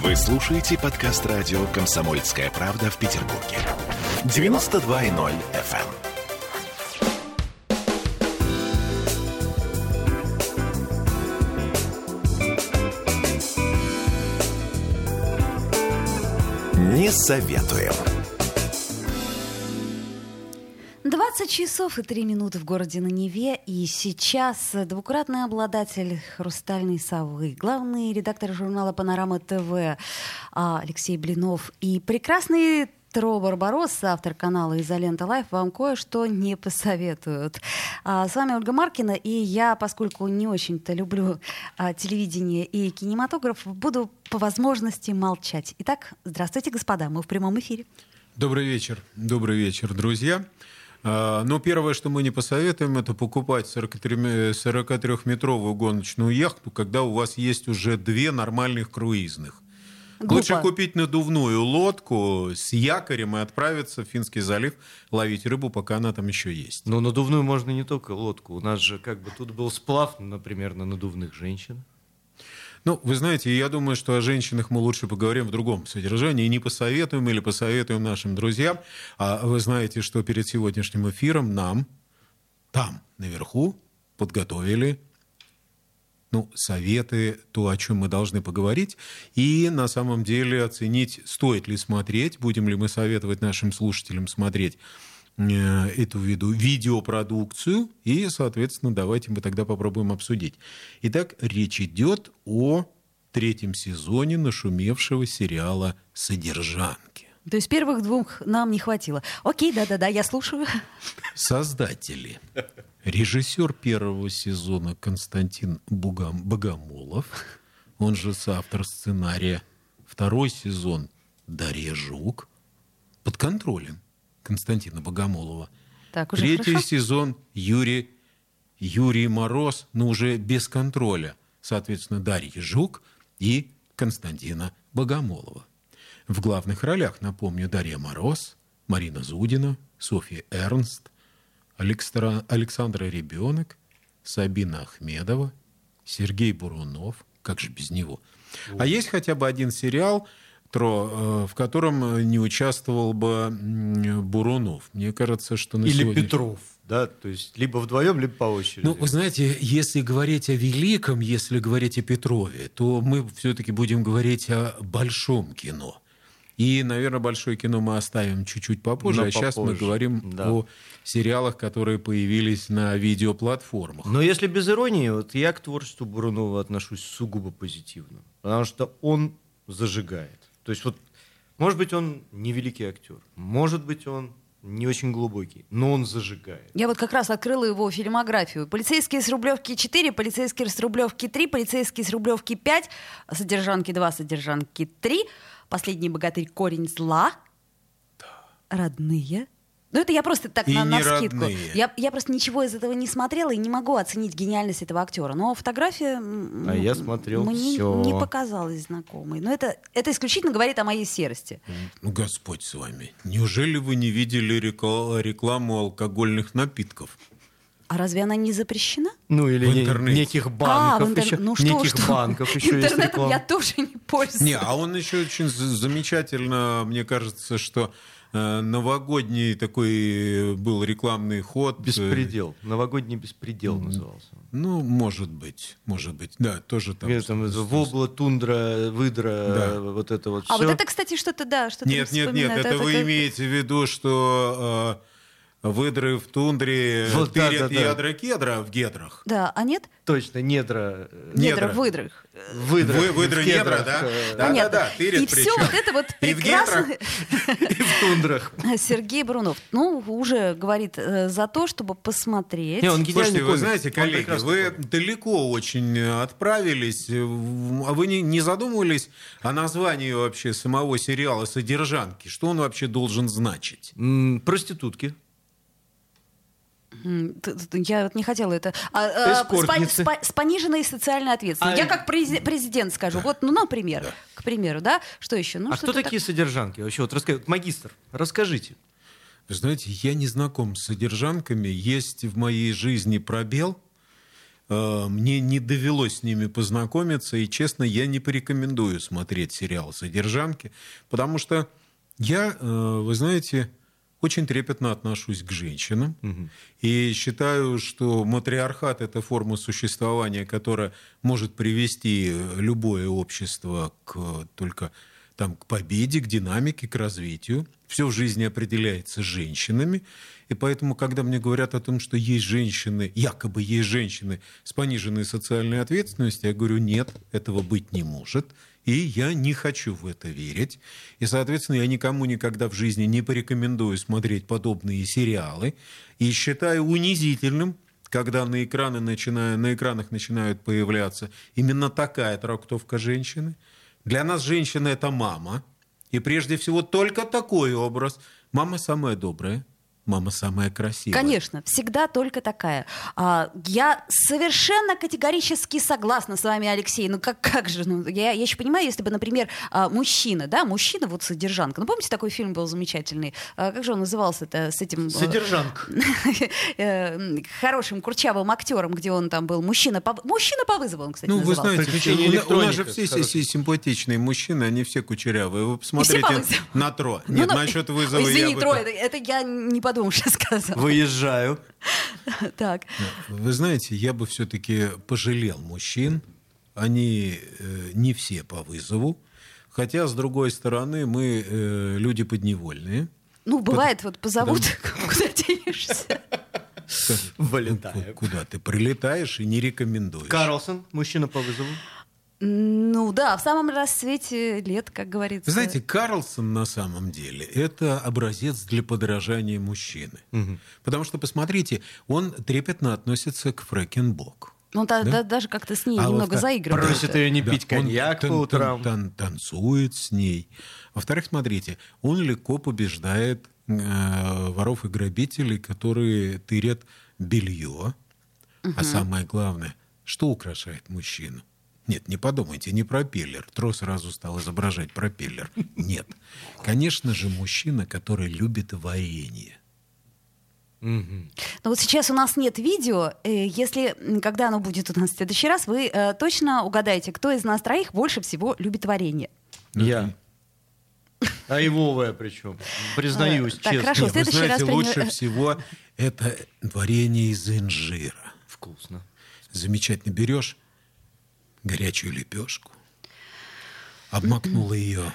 Вы слушаете подкаст радио «Комсомольская правда» в Петербурге. 92.0 FM. Не советуем. 20 часов и 3 минуты в городе на Неве. И сейчас двукратный обладатель «Хрустальной совы», главный редактор журнала «Панорама ТВ» а, Алексей Блинов и прекрасный Тро Барбарос, автор канала «Изолента Live», вам кое-что не посоветуют. А, с вами Ольга Маркина, и я, поскольку не очень-то люблю а, телевидение и кинематограф, буду по возможности молчать. Итак, здравствуйте, господа, мы в прямом эфире. Добрый вечер, добрый вечер, друзья. А, Но ну, первое, что мы не посоветуем, это покупать 43-метровую гоночную яхту, когда у вас есть уже две нормальных круизных. Глупо. Лучше купить надувную лодку с якорем и отправиться в Финский залив ловить рыбу, пока она там еще есть. Но надувную можно не только лодку. У нас же как бы тут был сплав, например, на надувных женщин. Ну, вы знаете, я думаю, что о женщинах мы лучше поговорим в другом содержании. Не посоветуем или посоветуем нашим друзьям. А вы знаете, что перед сегодняшним эфиром нам там, наверху, подготовили ну, советы, то, о чем мы должны поговорить, и на самом деле оценить, стоит ли смотреть, будем ли мы советовать нашим слушателям смотреть эту виду видеопродукцию, и, соответственно, давайте мы тогда попробуем обсудить. Итак, речь идет о третьем сезоне нашумевшего сериала «Содержанки». То есть первых двух нам не хватило. Окей, да-да-да, я слушаю. Создатели Режиссер первого сезона Константин Бугам, Богомолов, он же соавтор сценария. Второй сезон Дарья Жук под контролем Константина Богомолова. Так, уже Третий хорошо. сезон Юрий, Юрий Мороз, но уже без контроля. Соответственно, Дарья Жук и Константина Богомолова. В главных ролях, напомню, Дарья Мороз, Марина Зудина, Софья Эрнст, Александра, Александра Ребенок, Сабина Ахмедова, Сергей Бурунов, как же без него. А есть хотя бы один сериал, Тро, э, в котором не участвовал бы Бурунов. Мне кажется, что на Или сегодня... Петров. Да, то есть либо вдвоем, либо по очереди. Ну, вы знаете, если говорить о великом, если говорить о Петрове, то мы все-таки будем говорить о большом кино. И, наверное, большое кино мы оставим чуть-чуть попозже. Но а попозже. сейчас мы говорим да. о сериалах, которые появились на видеоплатформах. Но если без иронии, вот я к творчеству Бурунова отношусь сугубо позитивно. Потому что он зажигает. То есть вот, может быть, он не великий актер. Может быть, он не очень глубокий, но он зажигает. Я вот как раз открыла его фильмографию. «Полицейские с Рублевки 4», «Полицейские с Рублевки 3», «Полицейские с Рублевки 5», «Содержанки 2», «Содержанки 3», Последний богатырь корень зла. Да. Родные. Ну, это я просто так и на, на скидку. Я, я просто ничего из этого не смотрела и не могу оценить гениальность этого актера. Но фотография а я смотрел мне все. не показалась знакомой. Но это, это исключительно говорит о моей серости. Ну, Господь с вами. Неужели вы не видели рекламу алкогольных напитков? А разве она не запрещена? Ну или в интернете. неких банков а, интер... еще. Ну, что, неких что? банков еще Интернетом я тоже не пользуюсь. Не, а он еще очень замечательно, мне кажется, что новогодний такой был рекламный ход. Э, беспредел. Новогодний беспредел назывался. Ну, может быть, может быть. Да, тоже там. Нет, там вобла, тундра, выдра, да. вот это вот А все. вот это, кстати, что-то, да, что-то Нет, нет, нет, это, это вы это... имеете в виду, что... Э, выдры в тундре вот, тырят да, да, ядра кедра в гедрах. Да, а нет? Точно, недра. Недра, в выдрах. Выдры, Вы, выдры недра, да? Да, да, да, тырят И все вот это вот прекрасно. И в тундрах. Сергей Брунов, ну, уже говорит э, за то, чтобы посмотреть. Не, он Слушайте, вы знаете, коллеги, вы далеко очень отправились, а вы не, не задумывались о названии вообще самого сериала «Содержанки»? Что он вообще должен значить? Проститутки. Я вот не хотела это. А, а, с, с, с пониженной социальной ответственностью. А... Я как президент скажу. Да. Вот, ну, например, да. к примеру, да. Что еще? Ну, а кто такие так... содержанки? Вообще, вот расскажите. Магистр, расскажите. Вы знаете, я не знаком с содержанками. Есть в моей жизни пробел. Э, Мне не довелось с ними познакомиться, и, честно, я не порекомендую смотреть сериал «Содержанки», потому что я, э, вы знаете, очень трепетно отношусь к женщинам и считаю, что матриархат – это форма существования, которая может привести любое общество к только там, к победе, к динамике, к развитию. Все в жизни определяется женщинами. И поэтому, когда мне говорят о том, что есть женщины, якобы есть женщины с пониженной социальной ответственностью, я говорю, нет, этого быть не может. И я не хочу в это верить. И, соответственно, я никому никогда в жизни не порекомендую смотреть подобные сериалы. И считаю унизительным, когда на, экраны начинают, на экранах начинают появляться именно такая трактовка женщины. Для нас женщина – это мама. И прежде всего только такой образ. Мама самая добрая. Мама самая красивая. Конечно, всегда только такая. А, я совершенно категорически согласна с вами, Алексей. Ну как, как же? Ну, я, я еще понимаю, если бы, например, а, мужчина, да, мужчина, вот содержанка. Ну, помните, такой фильм был замечательный? А, как же он назывался-то с этим... э, Содержанка. э, хорошим курчавым актером, где он там был. Мужчина по, мужчина по вызову, он, кстати, Ну, вы назывался. знаете, у, на- у нас же все, с все, все симпатичные мужчины, они все кучерявые. Вы по посмотрите на Тро. Ну, Нет, ну, насчет вызова Извини, я бы Трой, так- это, это я не что сказал. Выезжаю. Так. Вы знаете, я бы все-таки пожалел мужчин. Они э, не все по вызову. Хотя, с другой стороны, мы э, люди подневольные. Ну, бывает, вот позовут, куда денешься. Вылетаю. Куда ты прилетаешь и не рекомендуешь. Карлсон, мужчина по вызову. Ну да, в самом расцвете лет, как говорится. Вы знаете, Карлсон на самом деле это образец для подражания мужчины. Потому что, посмотрите, он трепетно относится к Фрэкенбок. он та- да? да- даже как-то с ней А немного во-втор- заигрывает. Просит ее не Да, пить он коньяк тан- по утрам. тан- тан- танцует с ней. Во-вторых, смотрите, он легко побеждает э, воров и грабителей, которые тырят белье. А самое главное, что украшает мужчину? Нет, не подумайте, не пропеллер. Тро сразу стал изображать пропеллер. Нет. Конечно же, мужчина, который любит варенье. Но вот сейчас у нас нет видео. Э, Если, когда оно будет у нас в следующий раз, вы э, точно угадаете, кто из нас троих больше всего любит варенье. Я. А Ивовая причем. Признаюсь, А, так, честно. хорошо. Нет, вы следующий раз знаете, лучше трени- всего это варенье из инжира. Вкусно. замечательно берешь горячую лепешку, обмакнула ее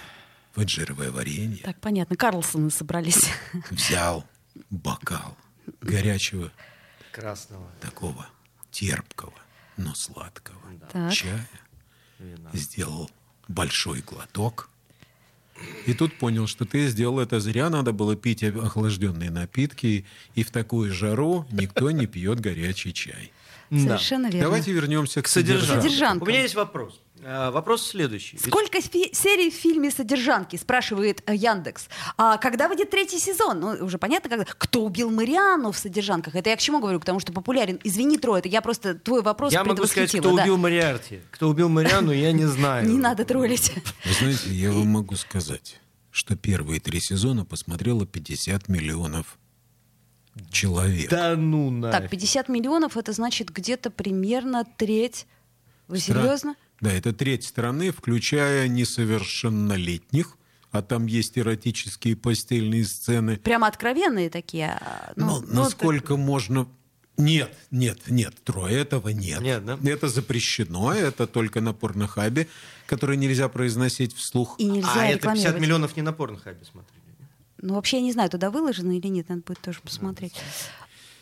в инжировое варенье, Так, понятно, Карлсоны собрались. взял бокал горячего Красного. такого терпкого, но сладкого Так. чая, вина. сделал большой глоток. И тут понял, что ты сделал это зря, надо было пить охлажденные напитки, и в такую жару никто не пьет горячий чай. Да. Совершенно верно. Давайте вернемся к содержанке. Содержанка. У меня есть вопрос. А, Вопрос следующий. Сколько фи- серий в фильме «Содержанки?» спрашивает э, Яндекс. А когда выйдет третий сезон? Ну, уже понятно, когда. Кто убил Мариану в «Содержанках»? Это я к чему говорю? К тому, что популярен. Извини, Трой, это я просто твой вопрос Я могу сказать, кто да. убил Мариарти. Кто убил Мариану, я не знаю. Не надо троллить. Вы знаете, я вам могу сказать, что первые три сезона посмотрело 50 миллионов человек. Да ну на. Так, 50 миллионов, это значит где-то примерно треть. Вы Стра- серьезно? Да, это треть страны, включая несовершеннолетних, а там есть эротические постельные сцены. Прямо откровенные такие. а, Ну, ну, насколько можно... Нет, нет, нет, трое этого нет. Нет, да? Это запрещено, это только на порнохабе, который нельзя произносить вслух. И нельзя А это 50 рекламировать. миллионов не на порнохабе смотрели. Ну, вообще, я не знаю, туда выложено или нет, надо будет тоже посмотреть.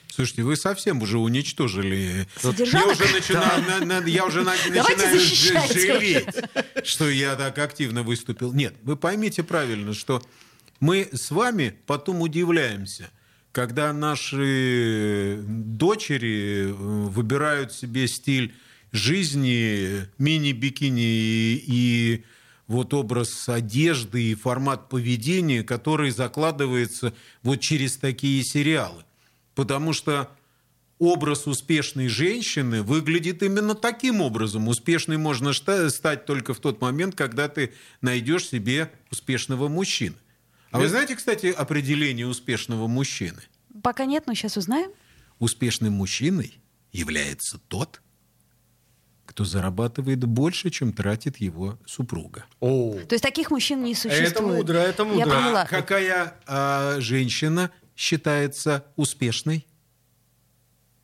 Слушайте, вы совсем уже уничтожили. Содержанок? Я уже начинаю, на- на- я уже на- начинаю жалеть, что я так активно выступил. Нет, вы поймите правильно, что мы с вами потом удивляемся, когда наши дочери э, выбирают себе стиль жизни, мини-бикини и вот образ одежды и формат поведения, который закладывается вот через такие сериалы. Потому что образ успешной женщины выглядит именно таким образом. Успешной можно стать только в тот момент, когда ты найдешь себе успешного мужчину. А вы знаете, кстати, определение успешного мужчины? Пока нет, но сейчас узнаем. Успешным мужчиной является тот, кто зарабатывает больше, чем тратит его супруга. О, То есть таких мужчин не существует. это мудро, это Я мудро. поняла. А какая а, женщина считается успешной?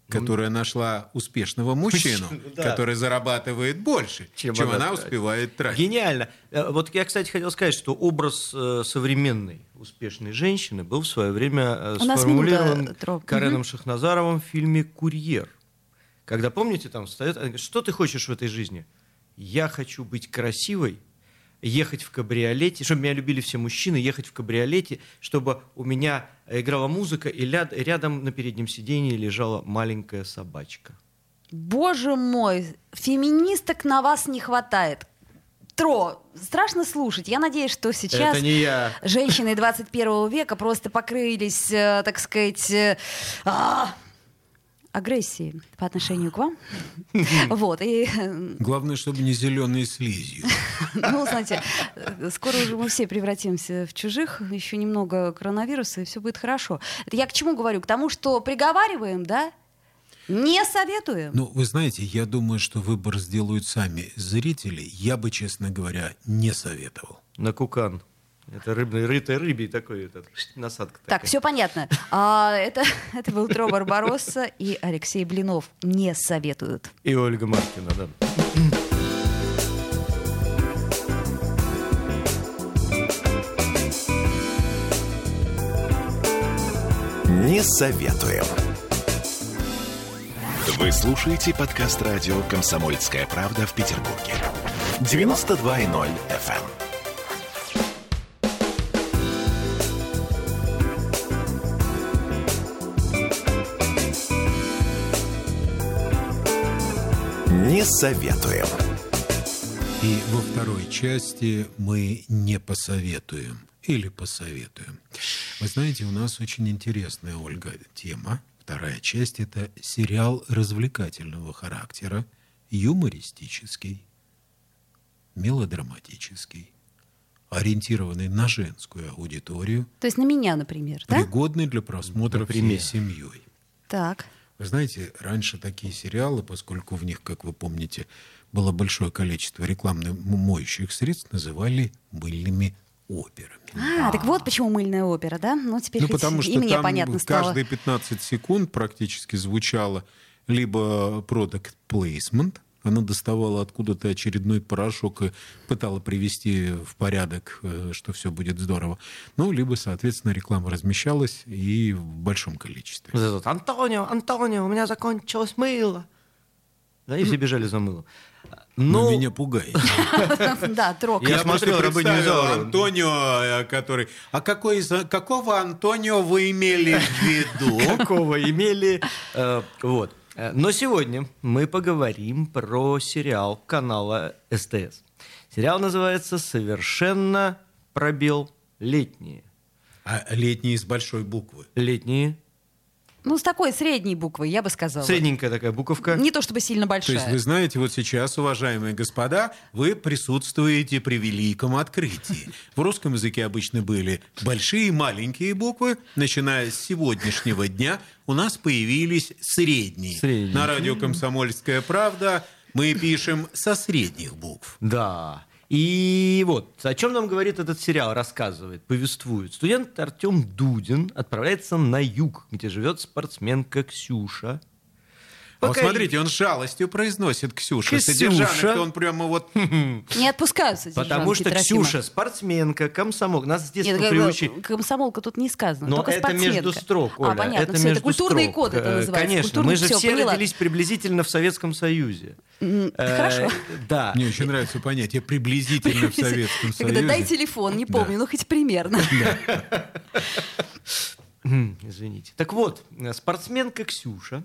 Которая нашла успешного мужчину, Мужчину, да. который зарабатывает больше, Чем чем, она она, успевает тратить. Гениально. Э, Вот я, кстати, хотел сказать, что образ э, современной успешной женщины был в свое время э, сформулирован минута. Кареном Шахназаровым в фильме «Курьер». Когда, помните, там встает, она говорит, что ты хочешь в этой жизни? Я хочу быть красивой, ехать в кабриолете, чтобы меня любили все мужчины, ехать в кабриолете, чтобы у меня играла музыка, и рядом на переднем сиденье лежала маленькая собачка. Боже мой, феминисток на вас не хватает. Тро, страшно слушать. Я надеюсь, что сейчас Это не я. женщины 21 века просто покрылись, э, так сказать, э, а, агрессией по отношению к вам. Вот, и, э, Главное, чтобы не зеленой слизью. ну, знаете, скоро уже мы все превратимся в чужих, еще немного коронавируса, и все будет хорошо. Это я к чему говорю? К тому, что приговариваем, да? Не советуем. Ну, вы знаете, я думаю, что выбор сделают сами зрители. Я бы, честно говоря, не советовал. На кукан. Это рыбный, рытой рыбий такой этот, насадка Так, такая. все понятно. А, это, это был Тро Барбаросса и Алексей Блинов. Не советуют. И Ольга Маркина, да. Не советуем. Вы слушаете подкаст радио «Комсомольская правда» в Петербурге. 92.0 FM. Не советуем. И во второй части мы не посоветуем или посоветуем. Вы знаете, у нас очень интересная, Ольга, тема. Вторая часть – это сериал развлекательного характера, юмористический, мелодраматический, ориентированный на женскую аудиторию, То есть на меня, например, да? пригодный для просмотра Например. всей семьей. Так. Вы знаете, раньше такие сериалы, поскольку в них, как вы помните, было большое количество рекламных моющих средств, называли мыльными операми. А, так вот почему мыльная опера, да? Ну, теперь Ну, потому и что мне там понятно стало. каждые 15 секунд практически звучало либо product placement, она доставала откуда-то очередной порошок и пытала привести в порядок, э, что все будет здорово. Ну, либо, соответственно, реклама размещалась и в большом количестве. Вот этот, Антонио, Антонио, у меня закончилось мыло. Да, и все бежали за мылом. Но Ну, меня пугает. Да, трог. Я смотрел «Рабыню представил Изауру». Антонио, э, который... А какой, из- какого Антонио вы имели в виду? какого имели. Э, Вот. Э, Но сегодня мы поговорим про сериал канала СТС. Сериал называется «Совершенно пробел летние». А летний из большой буквы. Летние. Ну, с такой средней буквы, я бы сказала. Средненькая такая буковка. Не то чтобы сильно То большая. есть вы знаете, вот сейчас, уважаемые господа, вы присутствуете при великом открытии. В русском языке обычно были большие и маленькие буквы. Начиная с сегодняшнего дня у нас появились средние. Средние. На радио «Комсомольская правда» мы пишем со средних букв. Да. И вот, о чем нам говорит этот сериал, рассказывает, повествует. Студент Артем Дудин отправляется на юг, где живет спортсменка Ксюша. А вот смотрите, он жалостью произносит Ксюша. Ксюша. Содержанок, он прямо вот... Не отпускают содержанки Потому что Трофима. Ксюша спортсменка, комсомол. Нас с детства Нет, приучили. комсомолка тут не сказано, Но только это спортсменка. между строк, Оля. А, понятно, это все, между это культурный строк. код это называется. Конечно, Культурный, мы же все поняла. родились приблизительно в Советском Союзе. Э, Хорошо. Да. Мне очень нравится понятие приблизительно в Советском Когда Союзе. дай телефон, не помню, ну хоть примерно. Извините. Так вот, э, спортсменка Ксюша,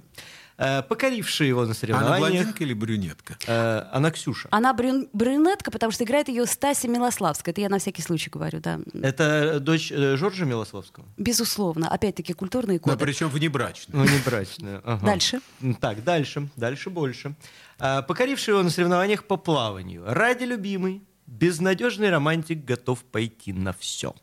покорившая его на Она соревнованиях... блондинка или брюнетка? э, Она Ксюша. Она брюн- брюнетка, потому что играет ее Стася Милославская. Это я на всякий случай говорю, да. Это дочь э, Жоржа Милославского? Безусловно. Опять-таки культурные Да, коды. причем внебрачная. Ну, не брачная. ага. Дальше. Так, дальше, дальше больше. Покоривший его на соревнованиях по плаванию. Ради любимой, безнадежный романтик готов пойти на все.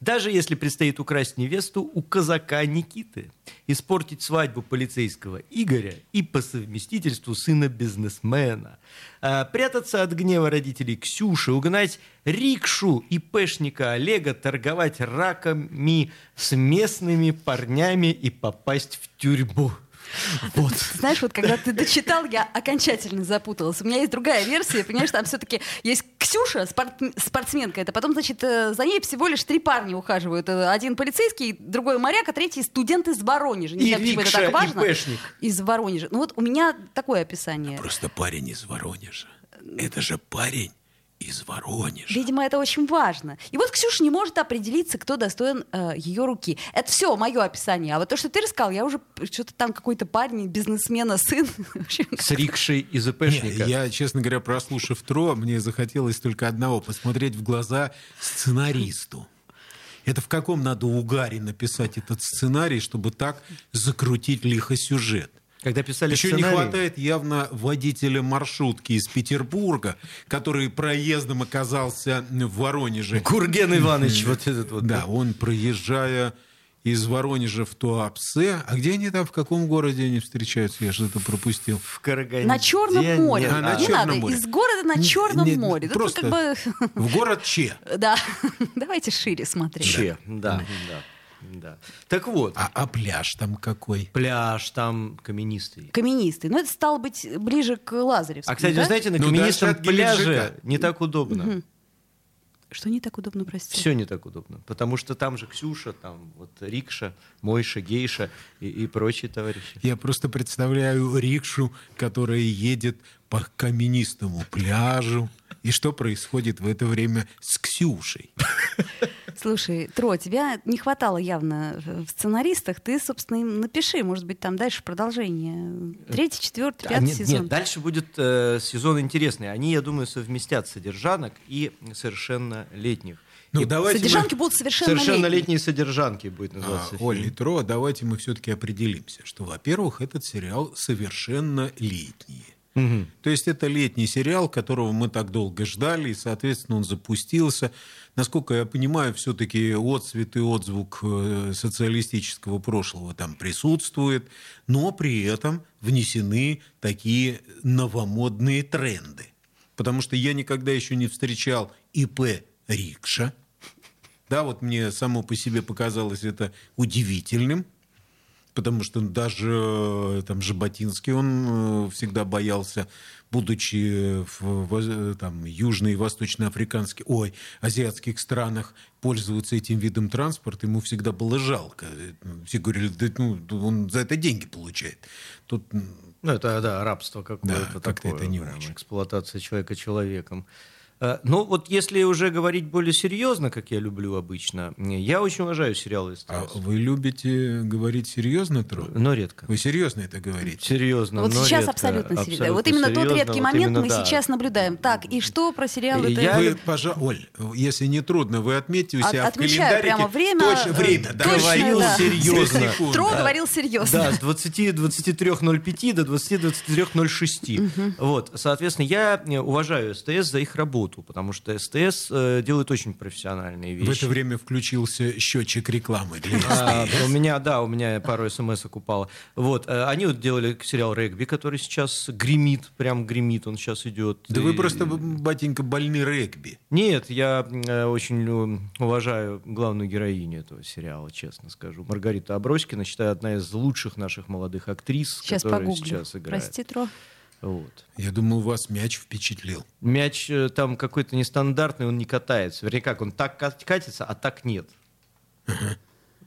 Даже если предстоит украсть невесту у казака Никиты, испортить свадьбу полицейского Игоря и по совместительству сына бизнесмена, а, прятаться от гнева родителей Ксюши, угнать рикшу и пешника Олега, торговать раками с местными парнями и попасть в тюрьму. Вот. Знаешь, вот когда ты дочитал, я окончательно запуталась. У меня есть другая версия, понимаешь, там все-таки есть Ксюша, спорт, спортсменка, это потом, значит, э, за ней всего лишь три парня ухаживают. Э, один полицейский, другой моряк, а третий студент из Воронежа. Не и знаю, рикша, это так важно. И. Из Воронежа. Ну вот у меня такое описание. Просто парень из Воронежа. Это же парень из Воронежа. Видимо, это очень важно. И вот Ксюша не может определиться, кто достоин э, ее руки. Это все мое описание. А вот то, что ты рассказал, я уже что-то там какой-то парень, бизнесмена, сын. С рикшей из ИПшника. я, честно говоря, прослушав Тро, мне захотелось только одного — посмотреть в глаза сценаристу. Это в каком надо угаре написать этот сценарий, чтобы так закрутить лихо сюжет? Когда писали Еще сценарий... не хватает явно водителя маршрутки из Петербурга, который проездом оказался в Воронеже. Курген Иванович, вот этот вот. Да, он проезжая из Воронежа в Туапсе. А где они там, в каком городе они встречаются? Я что-то пропустил. В Караганде. На Черном море. А, на не Черном надо, море. из города на Черном Нет, море. Просто как бы... в город Че. Да, давайте шире смотреть. Че, да, да. Да. Так вот. А, а пляж там какой? Пляж там каменистый. Каменистый. Ну, это стало быть ближе к Лазаревскому, А, кстати, да? вы знаете, на ну, каменистом пляже не так удобно. Угу. Что не так удобно, простите? Все не так удобно. Потому что там же Ксюша, там вот Рикша, Мойша, Гейша и, и прочие товарищи. Я просто представляю рикшу, которая едет по каменистому пляжу. И что происходит в это время с Ксюшей? Слушай, Тро, тебя не хватало явно в сценаристах. Ты, собственно, им напиши, может быть, там дальше продолжение. Третий, четвертый, пятый а нет, сезон. Нет, дальше будет э, сезон интересный. Они, я думаю, совместят содержанок и совершеннолетних. Ну, и давайте содержанки мы... будут совершеннолетние. Совершеннолетние содержанки будет называться. А, Оль и Тро, давайте мы все-таки определимся, что, во-первых, этот сериал совершеннолетний. Угу. То есть это летний сериал, которого мы так долго ждали, и, соответственно, он запустился. Насколько я понимаю, все-таки отцвет и отзвук э, социалистического прошлого там присутствует, но при этом внесены такие новомодные тренды. Потому что я никогда еще не встречал ИП «Рикша». Да, вот мне само по себе показалось это удивительным потому что даже э, там Жаботинский, он э, всегда боялся, будучи в там, южно- и восточноафриканских, ой, азиатских странах, пользоваться этим видом транспорта, ему всегда было жалко. Все говорили, да, ну, он за это деньги получает. Тут ну, это, да, рабство какое-то да, как-то это не очень. Эксплуатация человека человеком. Э, ну, вот если уже говорить более серьезно, как я люблю обычно, я очень уважаю сериалы СТС. А вы любите говорить серьезно, Тро? Но редко. Вы серьезно это говорите? Серьезно, Вот но сейчас редко, абсолютно, абсолютно серьезно. Вот именно серьезно, тот редкий вот момент именно, мы да. сейчас наблюдаем. Так, и что про сериалы? Я- Вы, пожалуйста, Оль, если не трудно, вы отметьте у От- себя в отмечаю календарике прямо время, точно э, время. да. точно, Говорил да. серьезно. Тро Да. говорил серьезно. Да, с 20 23.05 до 20-23.06. Вот, соответственно, я э, уважаю СТС за их работу, потому что СТС э, делает очень профессиональные вещи. В это время включился счетчик рекламы для А, СТС. у меня, да, у меня пару смс упало. Вот, э, они вот делали сериал «Регби», который сейчас гремит, прям гремит, он сейчас идет. Да вы просто, батенька, больны регби. Нет, я э, очень уважаю главную героиню этого сериала, честно скажу. Маргарита Аброськина, считаю, одна из лучших наших молодых актрис, Сейчас погуглю. сейчас играет. Прости, Тро. Вот. Я думаю, вас мяч впечатлил. Мяч э, там какой-то нестандартный, он не катается. Вернее, как, он так кат- катится, а так нет.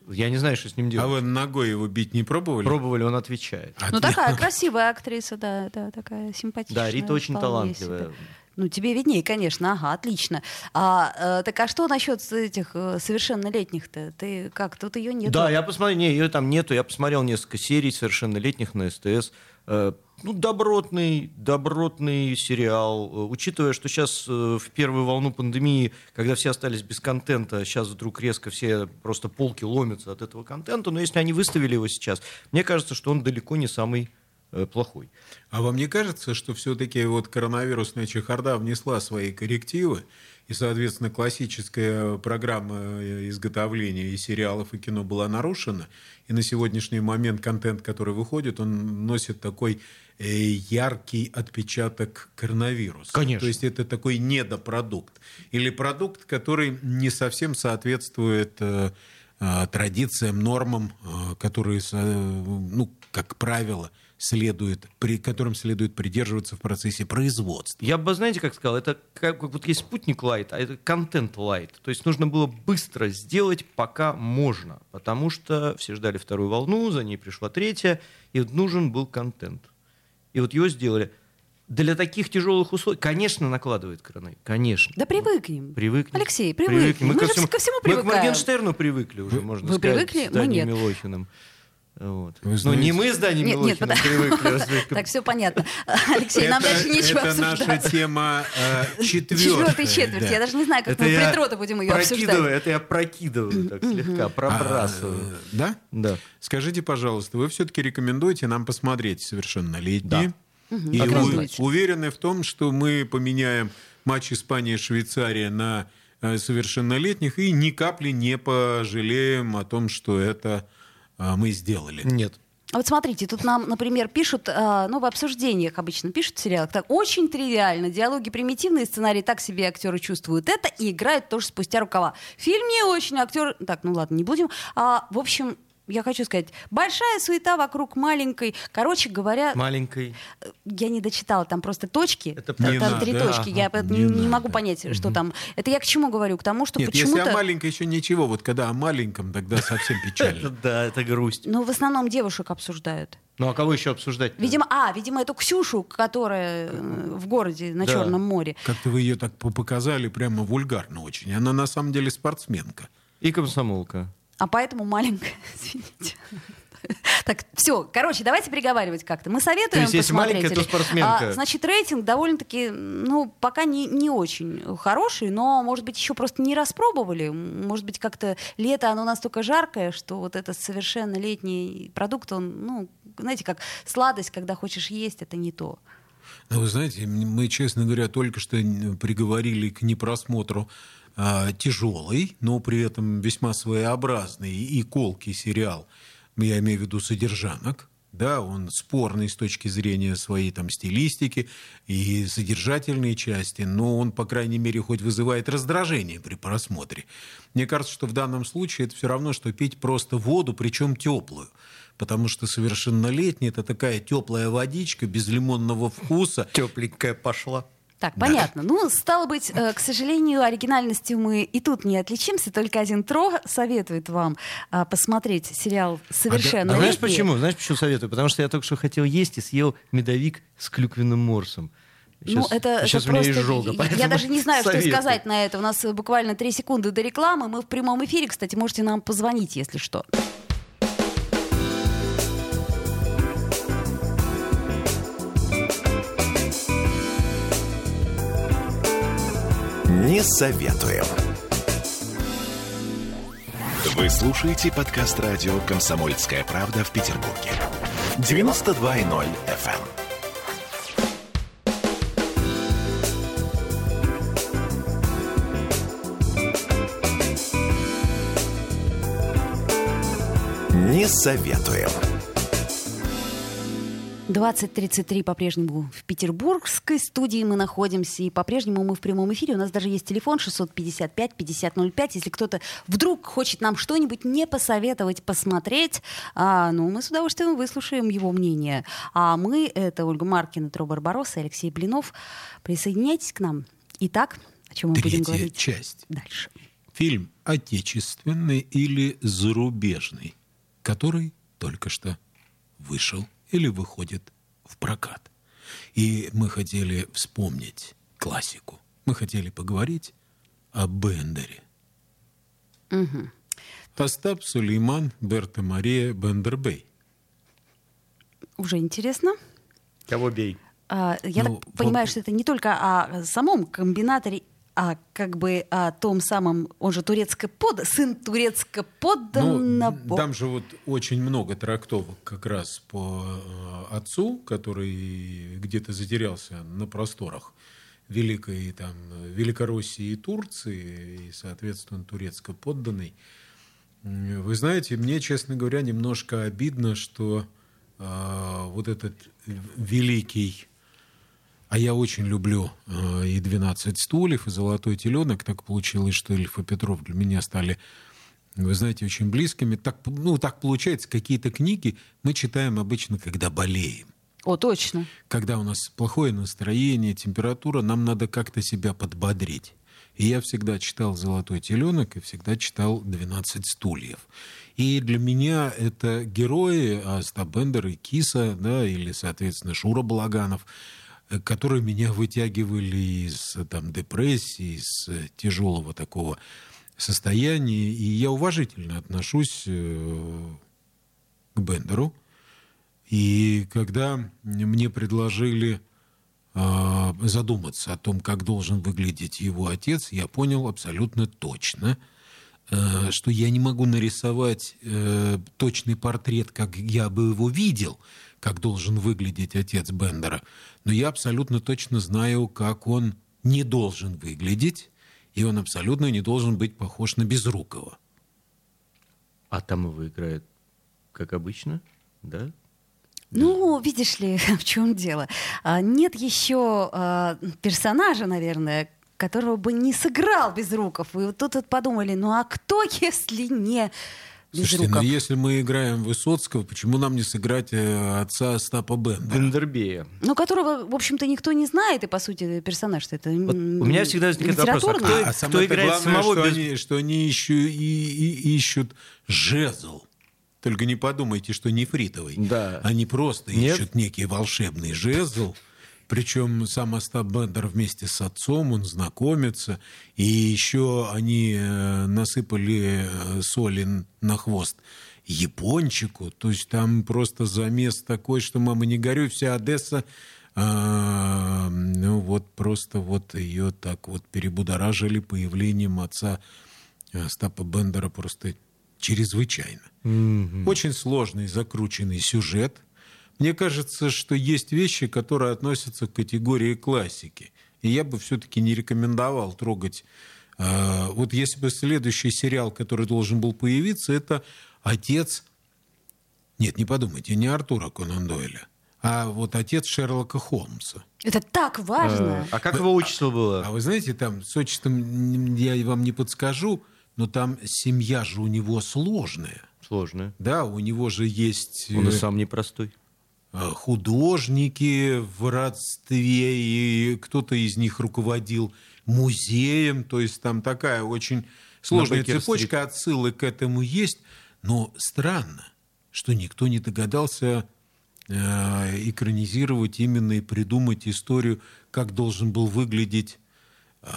Я не знаю, что с ним А делать. вы ногой его бить не пробовали? Пробовали, он отвечает. А Ну, такая красивая актриса, да, да, такая симпатичная. Да, Рита очень талантливая. себе. Ну, тебе виднее, конечно, ага, отлично. А, э, так а что насчет этих э, совершеннолетних-то? Ты как, тут ее нет? Да, я посмотрел, не, ее там нету. Я посмотрел несколько серий совершеннолетних на СТС. Э, Ну, добротный, добротный сериал. Э, Учитывая, что сейчас в первую волну пандемии, когда все остались без контента, сейчас вдруг резко все просто полки ломятся от этого контента. Но если они выставили его сейчас, мне кажется, что он далеко не самый э, плохой. А вам не кажется, что все-таки вот коронавирусная чехарда внесла свои коррективы, и, соответственно, классическая программа э, изготовления и сериалов, и кино была нарушена. И на сегодняшний момент контент, который выходит, он носит такой э, яркий отпечаток коронавируса. Конечно. То есть это такой недопродукт. Или продукт, который не совсем соответствует э, э, традициям, нормам, э, которые, ну, как правило, следует, при которым следует придерживаться в процессе производства. Я бы, знаете, как сказал, это как, как вот есть спутник лайт, а это контент лайт. То есть нужно было быстро сделать, пока можно. Потому что все ждали вторую волну, за ней пришла третья, и нужен был контент. И вот его сделали. Для таких тяжелых условий, конечно, накладывает краны. Конечно. Да привыкнем. Привыкнем. Алексей, привыкнем. Мы ко же всему, ко всему Мы к привыкаем. Моргенштерну привыкли уже, можно вы сказать. привыкли? с Мы Даней нет. Вот. Вы Ну, не мы с Даней Нет, нет, Милохиным подо- привыкли. Так, все понятно. Алексей, нам дальше нечего это наша обсуждать. тема э, четвертая. Четвертая четверть. Я даже не знаю, как мы троте будем ее прокидываю, обсуждать. это я прокидываю так слегка, пробрасываю. А, э, да? Да. Скажите, пожалуйста, вы все-таки рекомендуете нам посмотреть «Совершеннолетние»? И Однозначно. у- уверены в том, что мы поменяем матч Испания-Швейцария на э, совершеннолетних и ни капли не пожалеем о том, что это мы сделали. Нет. А Вот смотрите, тут нам, например, пишут, а, ну, в обсуждениях обычно пишут в сериалах, так, очень тривиально, диалоги примитивные, сценарий так себе актеры чувствуют это и играют тоже спустя рукава. Фильм не очень, актер... Так, ну ладно, не будем. А, в общем, я хочу сказать, большая суета вокруг маленькой. Короче говоря, Маленькой. я не дочитала, там просто точки. Это там там три надо. точки. Ага, Я не не, могу понять, что там. Это я к чему говорю? К тому, что Нет, если почему-то. о маленькой еще ничего, вот когда о маленьком, тогда совсем печально. да, это грусть. Ну, в основном девушек обсуждают. Ну а кого еще обсуждать? Видимо, а, видимо, эту Ксюшу, которая э, в городе на Да. Черном море. Как-то вы ее так по- показали прямо вульгарно очень. Она на самом деле спортсменка. И комсомолка. А поэтому маленькая, извините. Так, все, короче, давайте переговаривать как-то. Мы советуем То есть, если посмотреть маленькая, то спортсменка. А, значит, рейтинг довольно-таки, ну, пока не, не очень хороший, но, может быть, еще просто не распробовали. Может быть, как-то лето, оно настолько жаркое, что вот этот совершенно летний продукт, он, ну, знаете, как сладость, когда хочешь есть, это не то. Ну, вы знаете, мы, честно говоря, только что приговорили к непросмотру тяжелый, но при этом весьма своеобразный и колкий сериал. Я имею в виду «Содержанок». Да, он спорный с точки зрения своей там стилистики и содержательной части, но он, по крайней мере, хоть вызывает раздражение при просмотре. Мне кажется, что в данном случае это все равно, что пить просто воду, причем теплую. Потому что совершеннолетний это такая теплая водичка без лимонного вкуса. Тепленькая пошла. Так, понятно. Ну, стало быть, э, к сожалению, оригинальностью мы и тут не отличимся. Только один Тро советует вам а, посмотреть сериал «Совершенно А знаешь почему? Знаешь, почему советую? Потому что я только что хотел есть и съел медовик с клюквенным морсом. Ну, Сейчас- это, это сейчас меня просто... изжога, я- даже не знаю, что советую. сказать на это. У нас буквально три секунды до рекламы. Мы в прямом эфире, кстати, можете нам позвонить, если что. Не советуем. Вы слушаете подкаст радио «Комсомольская правда» в Петербурге. 92.0 FM. Не советуем. 20.33 по-прежнему в петербургской студии мы находимся, и по-прежнему мы в прямом эфире. У нас даже есть телефон 655-5005. Если кто-то вдруг хочет нам что-нибудь не посоветовать, посмотреть, а, ну, мы с удовольствием выслушаем его мнение. А мы, это Ольга Маркина, Тро Барбарос и Алексей Блинов. Присоединяйтесь к нам. Итак, о чем мы будем Третья говорить часть. дальше. Фильм отечественный или зарубежный, который только что вышел или выходит в прокат. И мы хотели вспомнить классику. Мы хотели поговорить о Бендере. Остап Сулейман Берта Мария Бендербей. Уже интересно. Кого бей? А, Я Ну, так понимаю, вот- что это не только о самом комбинаторе, а как бы о том самом, он же турецко под, сын турецко подданного. Ну, там же вот очень много трактовок как раз по э, отцу, который где-то затерялся на просторах Великой там, Великороссии и Турции, и, соответственно, турецко-подданной. Вы знаете, мне, честно говоря, немножко обидно, что э, вот этот великий, а я очень люблю э, и «12 стульев», и «Золотой теленок», так получилось, что Ильф и Петров для меня стали вы знаете, очень близкими. Так, ну, так получается, какие-то книги мы читаем обычно, когда болеем. О, точно. Когда у нас плохое настроение, температура, нам надо как-то себя подбодрить. И я всегда читал «Золотой теленок» и всегда читал «12 стульев». И для меня это герои Остап Бендер и Киса, да, или, соответственно, Шура Балаганов, которые меня вытягивали из там, депрессии, из тяжелого такого состоянии. И я уважительно отношусь э, к Бендеру. И когда мне предложили э, задуматься о том, как должен выглядеть его отец, я понял абсолютно точно, э, что я не могу нарисовать точный портрет, как я бы его видел, как должен выглядеть отец Бендера. Но я абсолютно точно знаю, как он не должен выглядеть и он абсолютно не должен быть похож на Безрукова. А там его играет, как обычно, да? Ну, видишь ли, в чем дело? А, нет еще а, персонажа, наверное, которого бы не сыграл Безруков. И вот тут вот подумали, ну а кто, если не Слушайте, но если мы играем Высоцкого, почему нам не сыграть э, отца Остапа Бендера? Бендербея. Ну, которого, в общем-то, никто не знает, и, по сути, персонаж это вот У меня всегда возникает вопрос, а кто, а, кто играет главное, самого что, без... они, что они ищут, и, и, ищут жезл. Только не подумайте, что нефритовый. Да. Они просто Нет? ищут некий волшебный жезл, причем сам Остап Бендер вместе с отцом, он знакомится. И еще они э, насыпали э, соли на хвост япончику. То есть там просто замес такой, что, мама, не горюй, вся Одесса а, ну вот просто вот ее так вот перебудоражили появлением отца Остапа Бендера просто чрезвычайно. Mm-hmm. Очень сложный, закрученный сюжет. Мне кажется, что есть вещи, которые относятся к категории классики. И я бы все-таки не рекомендовал трогать. Э, вот если бы следующий сериал, который должен был появиться, это «Отец...» Нет, не подумайте, не Артура Конан Дойля, а вот отец Шерлока Холмса. Это так важно. А, а как его отчество было? А вы знаете, там с отчеством я вам не подскажу, но там семья же у него сложная. Сложная. Да, у него же есть... Он и э, сам непростой. Э, художники в родстве, и кто-то из них руководил музеем, то есть там такая очень сложная цепочка отсылок к этому есть, но странно, что никто не догадался э, экранизировать именно и придумать историю, как должен был выглядеть э,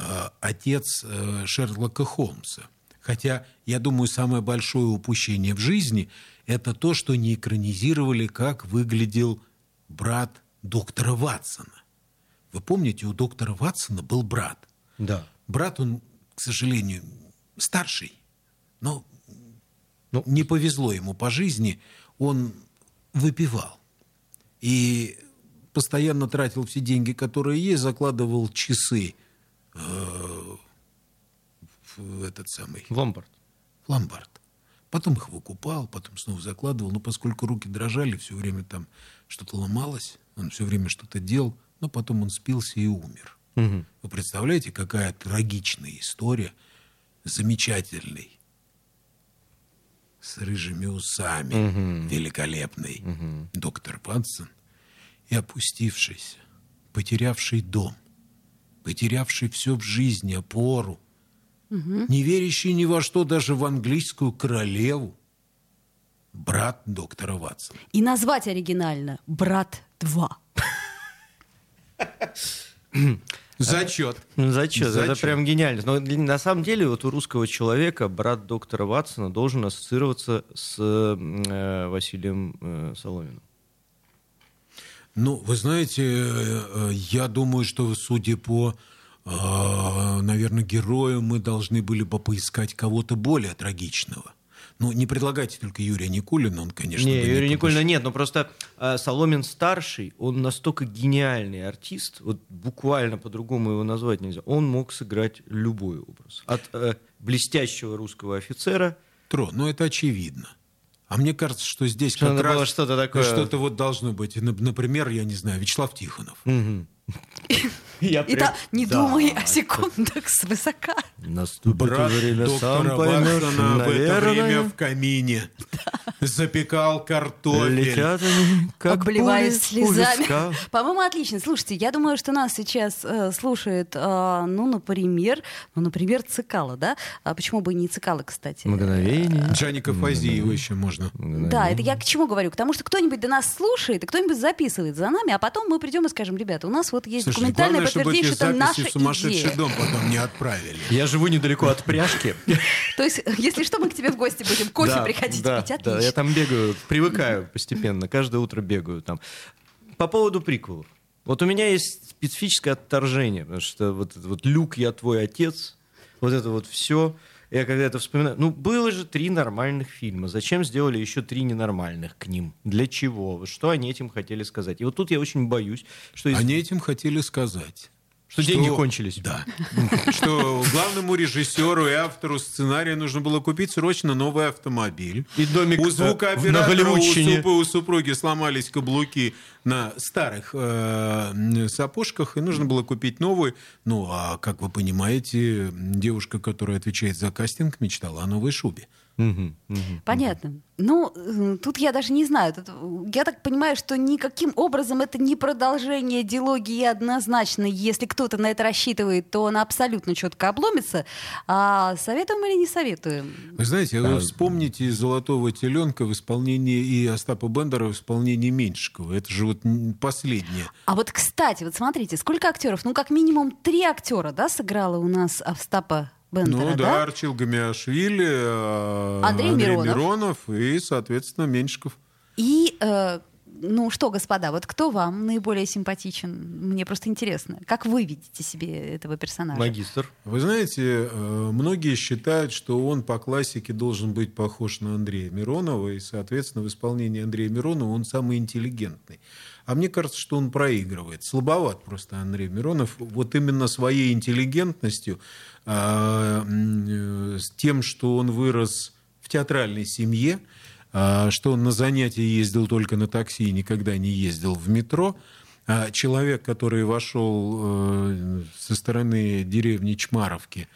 отец э, Шерлока Холмса. Хотя, я думаю, самое большое упущение в жизни – это то, что не экранизировали, как выглядел брат доктора Ватсона. Вы помните, у доктора Ватсона был брат. Да. Брат, он, к сожалению, старший, но ну, не повезло ему по жизни, он выпивал. И постоянно тратил все деньги, которые есть, закладывал часы э, в этот самый... В ломбард. В ломбард. Потом их выкупал, потом снова закладывал. Но поскольку руки дрожали, все время там что-то ломалось, он все время что-то делал, но потом он спился и умер. Угу. Вы представляете, какая трагичная история, замечательный, с рыжими усами, угу. великолепный угу. доктор Ватсон и опустившийся, потерявший дом, потерявший все в жизни, опору, угу. не верящий ни во что, даже в английскую королеву, брат доктора Ватсона. И назвать оригинально «Брат 2». Зачет. Зачет. Это прям гениально. Но на самом деле вот у русского человека брат доктора Ватсона должен ассоциироваться с э, Василием э, Соломиным. Ну, вы знаете, э, я думаю, что судя по наверное, герою мы должны были бы поискать кого-то более трагичного. Ну, не предлагайте только Юрия Никулина, он, конечно, Не, Юрия не Никулина нет, но просто э, Соломин старший, он настолько гениальный артист, вот буквально по-другому его назвать нельзя. Он мог сыграть любой образ. От э, блестящего русского офицера Тро, ну это очевидно. А мне кажется, что здесь Что как раз что-то такое- что-то вот должно быть. Нап- Например, я не знаю, Вячеслав Тихонов. Я И та- не думай о секундах свысока. Наступит Брат время, сам поймешь, Вахтана в это наверное. время в камине запекал картофель. Летят они, как обливаясь пули слезами. По-моему, отлично. Слушайте, я думаю, что нас сейчас э, слушает, э, ну, например, ну, например, Цикало, да? А почему бы и не Цикало, кстати? Мгновение. Джаника Фазиева еще можно. Да, это я к чему говорю? К тому, что кто-нибудь до нас слушает, и кто-нибудь записывает за нами, а потом мы придем и скажем, ребята, у нас вот есть Слушай, документальное главное, чтобы подтверждение, что это записи наша в сумасшедший идея. дом потом не отправили. Я живу недалеко от пряжки. То есть, если что, мы к тебе в гости будем кофе Да, приходить пить. Да, Отлично. я там бегаю, привыкаю постепенно, каждое утро бегаю там. По поводу приквелов. Вот у меня есть специфическое отторжение, потому что вот, этот вот Люк, я твой отец, вот это вот все. Я когда это вспоминаю, ну было же три нормальных фильма, зачем сделали еще три ненормальных к ним? Для чего? Что они этим хотели сказать? И вот тут я очень боюсь, что, из- Они этим хотели сказать. Что деньги кончились. Да. Что главному режиссеру и автору сценария нужно было купить срочно новый автомобиль. И домик у э, звукооператора, у, супу- у супруги сломались каблуки на старых э, сапожках, и нужно было купить новый. Ну, а как вы понимаете, девушка, которая отвечает за кастинг, мечтала о новой шубе. Понятно. Ну, э, тут я даже не знаю. Тут, э, я так понимаю, что никаким образом это не продолжение диалогии однозначно. Если кто-то на это рассчитывает, то он абсолютно четко обломится. А советуем или не советуем? Вы знаете, вы вспомните «Золотого теленка» в исполнении и Остапа Бендера в исполнении Меньшикова. Это же вот последнее. А вот, кстати, вот смотрите, сколько актеров? Ну, как минимум три актера, да, сыграло у нас Остапа Бендера, Ну да, да? Арчил Гамиашвили, э, Андрей Миронов. Миронов и, соответственно, Меньшиков. И, э, ну что, господа, вот кто вам наиболее симпатичен? Мне просто интересно. Как вы видите себе этого персонажа? Магистр. Вы знаете, э, многие считают, что он по классике должен быть похож на Андрея Миронова, и, соответственно, в исполнении Андрея Миронова он самый интеллигентный. А мне кажется, что он проигрывает. Слабоват просто Андрей Миронов. Вот именно своей интеллигентностью, а, э, с тем, что он вырос в театральной семье, что он на занятия ездил только на такси и никогда не ездил в метро. А Человек, который вошел э, со стороны деревни Чмаровки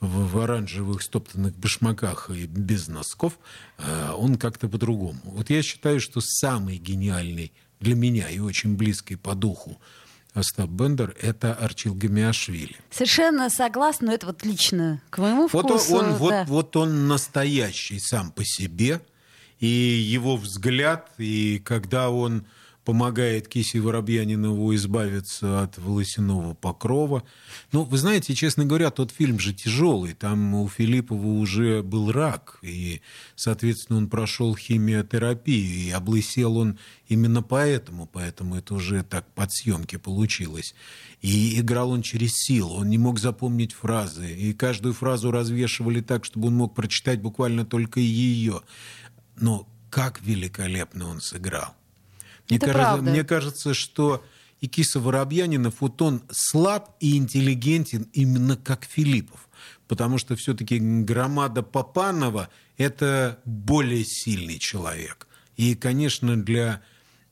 в, оранжевых стоптанных башмаках и без носков, э, он как-то по-другому. Вот я считаю, что самый гениальный для меня и очень близкий по духу Остап Бендер — это Арчил Гамиашвили. Совершенно согласна, но это вот лично к моему Вот он, вкусу. он- вот, да. вот он настоящий сам по себе, и его взгляд, и когда он помогает Кисе Воробьянинову избавиться от волосяного покрова. Ну, вы знаете, честно говоря, тот фильм же тяжелый. Там у Филиппова уже был рак, и, соответственно, он прошел химиотерапию, и облысел он именно поэтому, поэтому это уже так под съемки получилось. И играл он через силу, он не мог запомнить фразы, и каждую фразу развешивали так, чтобы он мог прочитать буквально только ее. Но как великолепно он сыграл. Мне, Это кажется, правда. мне кажется, что и Киса Воробьянинов, вот он слаб и интеллигентен именно как Филиппов. Потому что все-таки громада Попанова – это более сильный человек. И, конечно, для,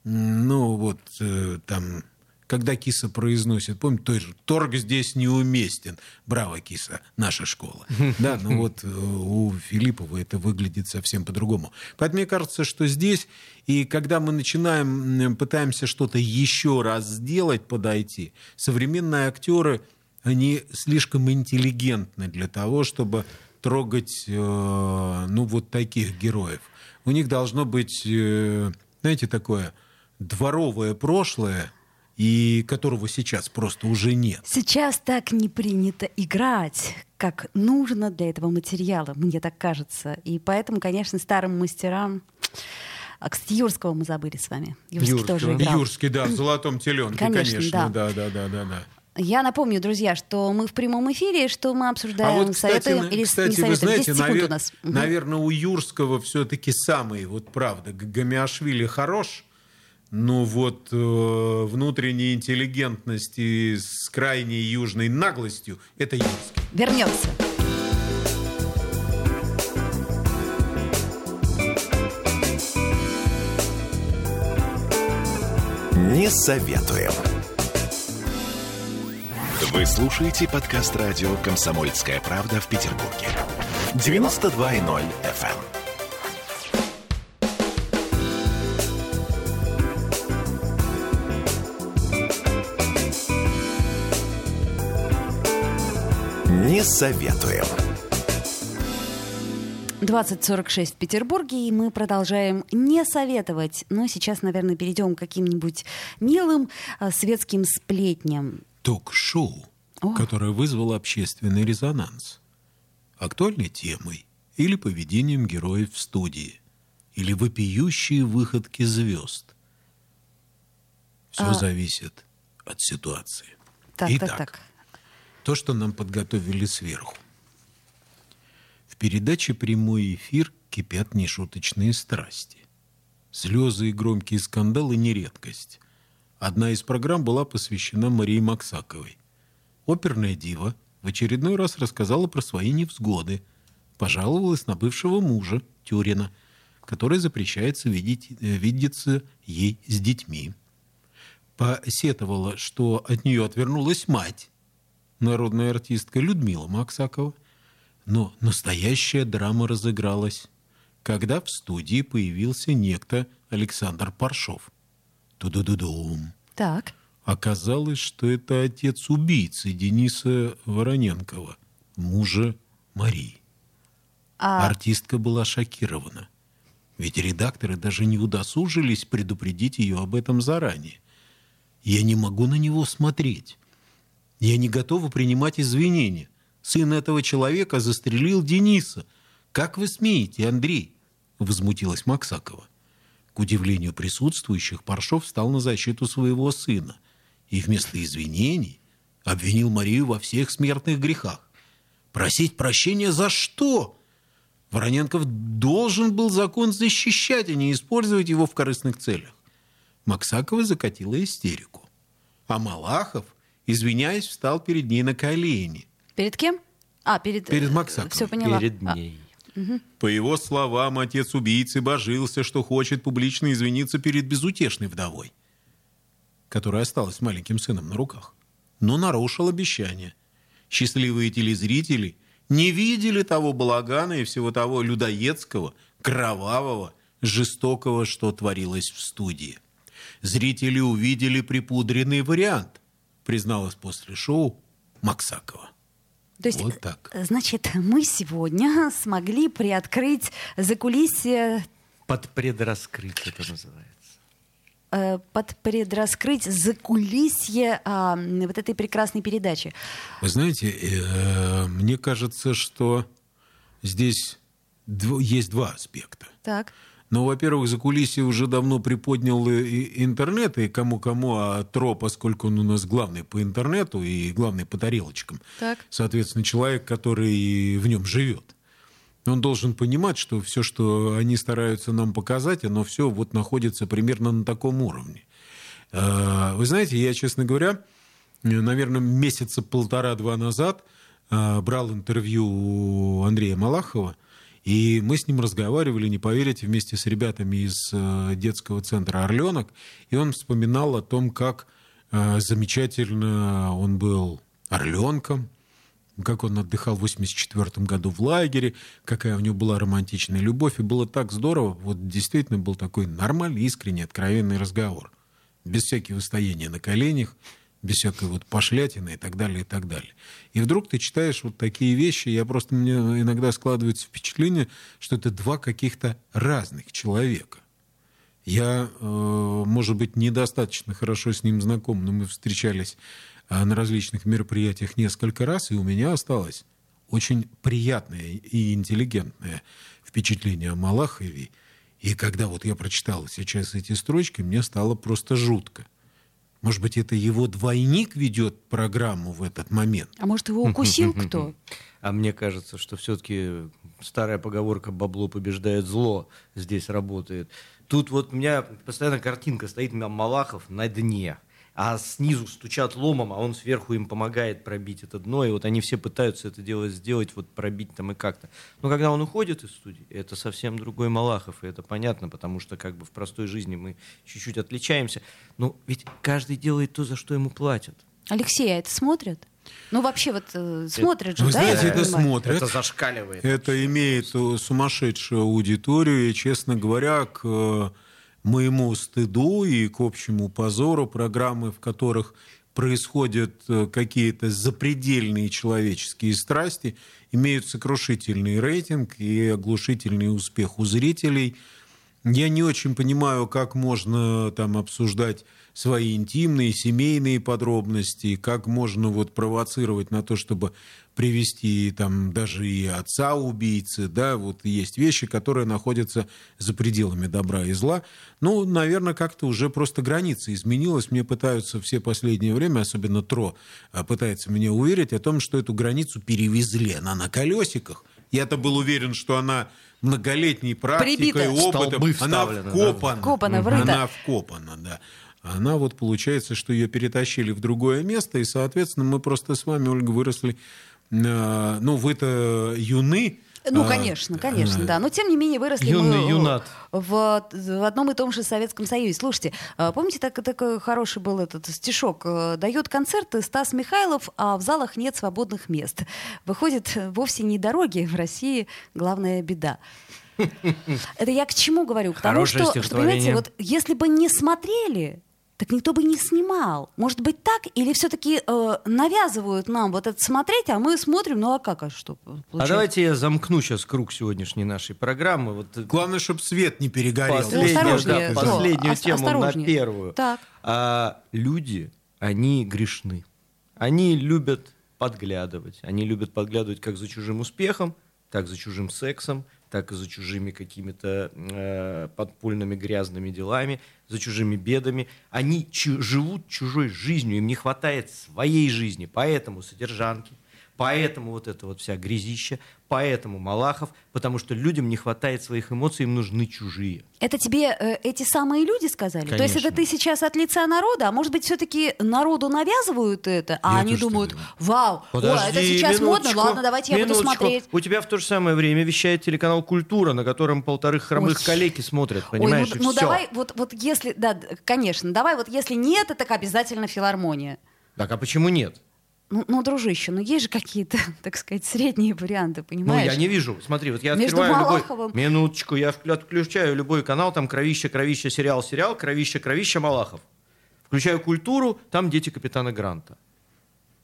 ну вот, э, там, когда киса произносит, помните, той же «торг здесь неуместен». Браво, киса, наша школа. Да, но вот э, у Филиппова это выглядит совсем по-другому. Поэтому мне кажется, что здесь, и когда мы начинаем, пытаемся что-то еще раз сделать, подойти, современные актеры, они слишком интеллигентны для того, чтобы трогать, э, ну, вот таких героев. У них должно быть, э, знаете, такое дворовое прошлое, и которого сейчас просто уже нет. Сейчас так не принято играть, как нужно для этого материала, мне так кажется. И поэтому, конечно, старым мастерам... А, кстати, Юрского мы забыли с вами. Юрский Юрского. тоже играл. Юрский, да, в золотом теленке, Конечно, конечно, да. да, да, да, да, да. Я напомню, друзья, что мы в прямом эфире, что мы обсуждаем а вот, кстати, советуем или кстати, не вы советуем. знаете, 10 секунд навер... у нас. Наверное, у Юрского все-таки самый, вот правда, Гамиашвили хорош, но вот э, внутренней интеллигентности с крайней южной наглостью это Юрский. Вернемся. Не советуем. Вы слушаете подкаст радио «Комсомольская правда» в Петербурге. 92.0 FM. Не советуем. 2046 в Петербурге, и мы продолжаем не советовать. Но сейчас, наверное, перейдем к каким-нибудь милым а, светским сплетням. Ток-шоу, О. которое вызвало общественный резонанс. Актуальной темой или поведением героев в студии, или вопиющие выходки звезд. Все А. зависит от ситуации. Так, Итак, так, так. То, что нам подготовили сверху. В передаче «Прямой эфир» кипят нешуточные страсти. Слезы и громкие скандалы не редкость. Одна из программ была посвящена Марии Максаковой. Оперная дива в очередной раз рассказала про свои невзгоды, пожаловалась на бывшего мужа, Тюрина, который запрещается видеть, э, видеться ей с детьми. Посетовала, что от нее отвернулась мать, народная артистка Людмила Максакова. Но настоящая драма разыгралась, когда в студии появился некто Александр Паршов. Ту-ду-ду-дум. Так. Оказалось, что это отец убийцы Дениса Вороненкова, мужа Марии. А, Артистка была шокирована. Ведь редакторы даже не удосужились предупредить ее об этом заранее. Я не могу на него смотреть. Я не готова принимать извинения. Сын этого человека застрелил Дениса. Как вы смеете, Андрей? Возмутилась Максакова. К удивлению присутствующих, Паршов встал на защиту своего сына и вместо извинений обвинил Марию во всех смертных грехах. Просить прощения за что? Вороненков должен был закон защищать, а не использовать его в корыстных целях. Максакова закатила истерику. А Малахов, извиняясь, встал перед ней на колени. перед кем? А, перед... Перед Максаковой. Все поняла. Перед А, ней. По его словам, отец убийцы божился, что хочет публично извиниться перед безутешной вдовой, которая осталась с маленьким сыном на руках, но нарушил обещание. Счастливые телезрители не видели того балагана и всего того людоедского, кровавого, жестокого, что творилось в студии. Зрители увидели припудренный вариант, призналась после шоу Максакова. То есть, Вот так. э, значит, мы сегодня смогли приоткрыть закулисье, Под предраскрыть это называется. э, под предраскрыть закулисье а, вот этой прекрасной передачи. Вы знаете, э, мне кажется, что здесь дв- есть два аспекта. Так. Ну, во-первых, за кулисье уже давно приподнял и- интернет, и кому-кому, а Тро, поскольку он у нас главный по интернету и главный по тарелочкам, Так. соответственно, человек, который в нем живет. Он должен понимать, что все, что они стараются нам показать, оно все вот находится примерно на таком уровне. Э, Вы знаете, я, честно говоря, наверное, месяца полтора-два назад э, брал интервью у Андрея Малахова, и мы с ним разговаривали, не поверите, вместе с ребятами из э, детского центра «Орленок», и он вспоминал о том, как э, замечательно он был орленком, как он отдыхал в 84 году в лагере, какая у него была романтичная любовь, и было так здорово, вот действительно был такой нормальный, искренний, откровенный разговор, без всяких выстояния на коленях, без всякой вот пошлятины и так далее, и так далее. И вдруг ты читаешь вот такие вещи, я просто, мне иногда складывается впечатление, что это два каких-то разных человека. Я, э, может быть, недостаточно хорошо с ним знаком, но мы встречались э, на различных мероприятиях несколько раз, и у меня осталось очень приятное и интеллигентное впечатление о Малахове. И когда вот я прочитал сейчас эти строчки, мне стало просто жутко. Может быть, это его двойник ведет программу в этот момент? А может, его укусил кто? А мне кажется, что все-таки старая поговорка «бабло побеждает зло» здесь работает. Тут вот у меня постоянно картинка стоит Малахов на дне – а снизу стучат ломом, а он сверху им помогает пробить это дно, и вот они все пытаются это дело сделать, вот пробить там и как-то. Но когда он уходит из студии, это совсем другой Малахов, и это понятно, потому что как бы в простой жизни мы чуть-чуть отличаемся. Но ведь каждый делает то, за что ему платят. Алексей, а это смотрят? Ну, вообще, вот э, смотрят же, Вы да? знаете, это понимаю? смотрят. Это зашкаливает. Это имеет э, сумасшедшую аудиторию, и, честно говоря, к э, моему стыду и к общему позору программы, в которых происходят э, какие-то запредельные человеческие страсти, имеют сокрушительный рейтинг и оглушительный успех у зрителей. Я не очень понимаю, как можно там обсуждать свои интимные, семейные подробности, как можно вот провоцировать на то, чтобы привести там даже и отца убийцы, да, вот есть вещи, которые находятся за пределами добра и зла. Ну, наверное, как-то уже просто граница изменилась. Мне пытаются все последнее время, особенно Тро, а, пытается меня уверить о том, что эту границу перевезли. Она на колесиках. Я-то был уверен, что она многолетней практикой, Прибита. опытом, она вставлены, да. вкопана. Вкопана, врыта. Она вкопана, да. Она вот получается, что ее перетащили в другое место, и, соответственно, мы просто с вами, Ольга, выросли. Э, Ну, вы-то юны. Ну, а, конечно, конечно, э, да. Но тем не менее выросли Юный мы юнат. в, в одном и том же Советском Союзе. Слушайте, помните, так, такой хороший был этот стишок? э, Дает концерты Стас Михайлов, а в залах нет свободных мест. Выходит, вовсе не дороги в России главная беда. Это я к чему говорю? К тому, что, что, понимаете, вот если бы не смотрели, так никто бы не снимал. Может быть так? Или все-таки э, навязывают нам вот это смотреть, а мы смотрим, ну а как, а что? А получается? давайте я замкну сейчас круг сегодняшней нашей программы. Вот э, Главное, чтобы свет не перегорел. Последнюю, осторожнее, да, последнюю ос- тему на осторожнее. первую. Так. А люди, они грешны. Они любят подглядывать. Они любят подглядывать как за чужим успехом, так за чужим сексом, так и за чужими какими-то э, подпольными грязными делами, за чужими бедами. Они чу- живут чужой жизнью, им не хватает своей жизни. Поэтому содержанки, поэтому вот это вот вся грязища, поэтому Малахов, потому что людям не хватает своих эмоций, им нужны чужие. Это тебе э, эти самые люди сказали? То есть Конечно. это ты сейчас от лица народа, а может быть все-таки народу навязывают это, а Я они думают, думаю. вау, о, это сейчас модно, ладно, давайте я буду смотреть. У тебя в то же самое время вещает телеканал «Культура», на котором полторы хромых Ой. коллеги смотрят, Ой, понимаешь, ну, и ну всё. давай, вот, вот если, да, конечно, давай вот если нет, так обязательно филармония. Так, а почему нет? Ну, ну, дружище, ну есть же какие-то, так сказать, средние варианты, Ну, понимаешь? я не вижу. Смотри, вот я Между открываю любой... Малаховым- Минуточку, я отключаю любой канал, там кровище, кровище, сериал, сериал, кровище, кровище, Малахов. Включаю «Культуру», там дети капитана Гранта.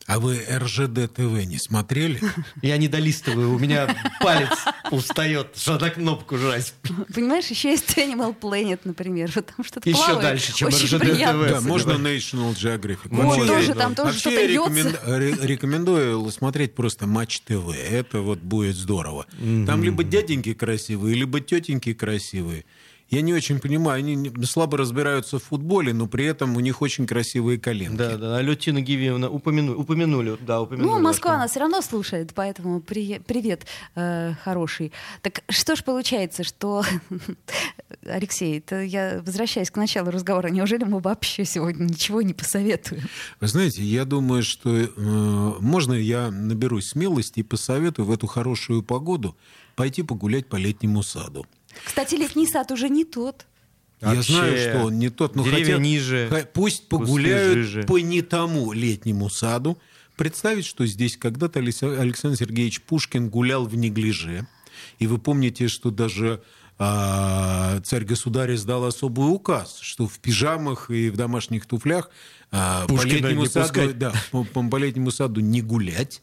А вы РЖД ТВ не смотрели? Я не долистываю, у меня палец устает, что на кнопку жать. Понимаешь, еще есть Animal Planet, например, вот там что-то Еще плавает. дальше, чем Очень RGD приятно. TV. Да, можно National Geographic. Вот, Вообще, тоже я- там тоже вообще что-то я рекомен- ре- рекомендую смотреть просто Матч ТВ. Это вот будет здорово. Там либо дяденьки красивые, либо тетеньки красивые. Я не очень понимаю, они слабо разбираются в футболе, но при этом у них очень красивые коленки. Да, да, алло, Тина Гивиевна, упомянули, упомянули, да, упомянули. Ну, Москва нас все равно слушает, поэтому при- привет, э, хороший. Так что ж получается, что... Алексей, это я возвращаюсь к началу разговора. Неужели мы вообще сегодня ничего не посоветуем? Вы знаете, я думаю, что э, можно я наберусь смелости и посоветую в эту хорошую погоду пойти погулять по летнему саду. Кстати, летний сад уже не тот. Я Вообще, знаю, что он не тот, но хотя- ниже, пусть погуляют жиже. по не тому летнему саду. Представить, что здесь когда-то Алекса- Александр Сергеевич Пушкин гулял в неглиже. И вы помните, что даже а, царь-государь издал особый указ, что в пижамах и в домашних туфлях а, по, летнему не саду, да, по- по летнему саду не гулять.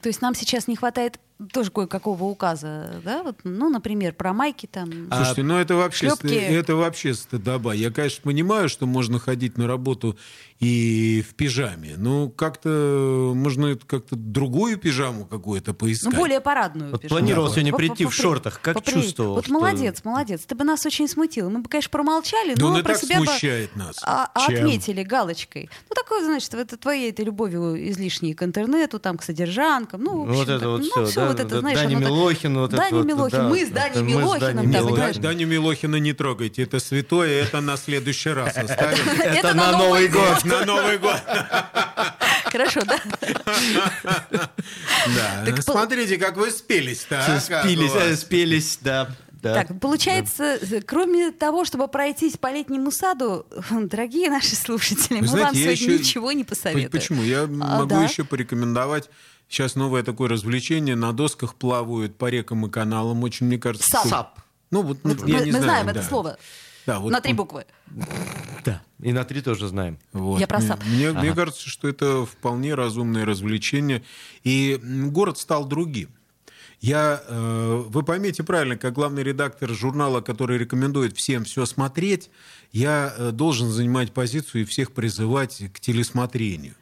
То есть нам сейчас не хватает тоже кое-какого указа, да, вот, ну, например, про майки там. Слушайте, ну это вообще, это вообще стыдоба. Я, конечно, понимаю, что можно ходить на работу и в пижаме. Но как-то можно это как-то другую пижаму какую-то поискать. Ну, более парадную Вот пижаму. планировал Вот, сегодня по- прийти по- в шортах. Как попри- чувствовал, Вот что- молодец, молодец. Ты бы нас очень смутил. Мы бы, конечно, промолчали, Да но он про так себя бы смущает нас. а- а Чем? отметили галочкой. Ну, такое, значит, это твоей этой любовью излишней к интернету, там, к содержанкам. Ну, в Вот общем, это так, вот ну, всё да, вот это, знаешь, Даня Милохин, вот это Даня вот, Милохин. да. Мы с Даней Нет, Милохиным. знаешь. Да- Даню Милохина не трогайте, это святое, это на следующий раз оставим. Это на Новый год. На Новый год. Хорошо, да? Да. Смотрите, как вы а, у вас. э, спелись, да. да. Так, получается, кроме того, чтобы пройтись по летнему саду, дорогие наши слушатели, Вы мы знаете, вам я сегодня еще- ничего не посоветуем. Почему? Я могу да? еще порекомендовать. Сейчас новое такое развлечение. На досках плавают по рекам и каналам. Очень, мне кажется... Сап. Сап. Ну, вот, ну, Мы, я мы не знаем знаю, это да. слово. Да, вот на три буквы. Да. И на три тоже знаем. Вот. Я про САП. Мне, мне кажется, что это вполне разумное развлечение. И город стал другим. Я, э, вы поймите правильно, как главный редактор журнала, который рекомендует всем все смотреть, я э, должен занимать позицию и всех призывать к телесмотрению.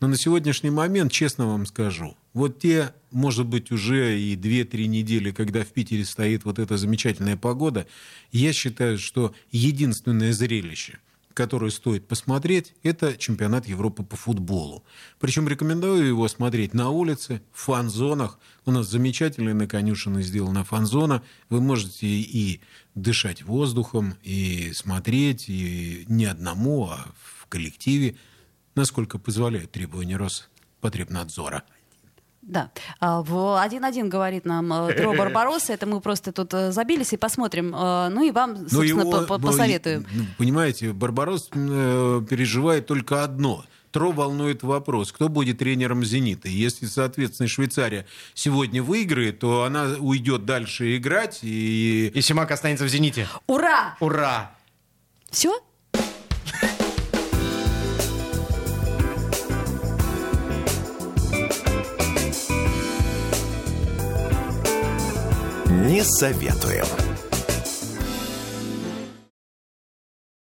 Но на сегодняшний момент, честно вам скажу, вот те, может быть, уже и 2-3 недели, когда в Питере стоит вот эта замечательная погода, я считаю, что единственное зрелище, которое стоит посмотреть, это чемпионат Европы по футболу. Причем рекомендую его смотреть на улице, в фан-зонах. У нас замечательная на конюшине сделана фан-зона. Вы можете и дышать воздухом, и смотреть, и не одному, а в коллективе, насколько позволяют требования Роспотребнадзора. Да. А, В 1-1 говорит нам э, Тро Барбаросса. Это мы просто тут э, забились и посмотрим. Э, Ну и вам, Но собственно, его, по- по- ну, посоветуем. ну, Понимаете, Барбарос э, переживает только одно. Тро волнует вопрос, кто будет тренером «Зенита». Если, соответственно, Швейцария сегодня выиграет, то она уйдет дальше играть. И И Симак останется в «Зените». Ура! Ура! Все? Не советуем.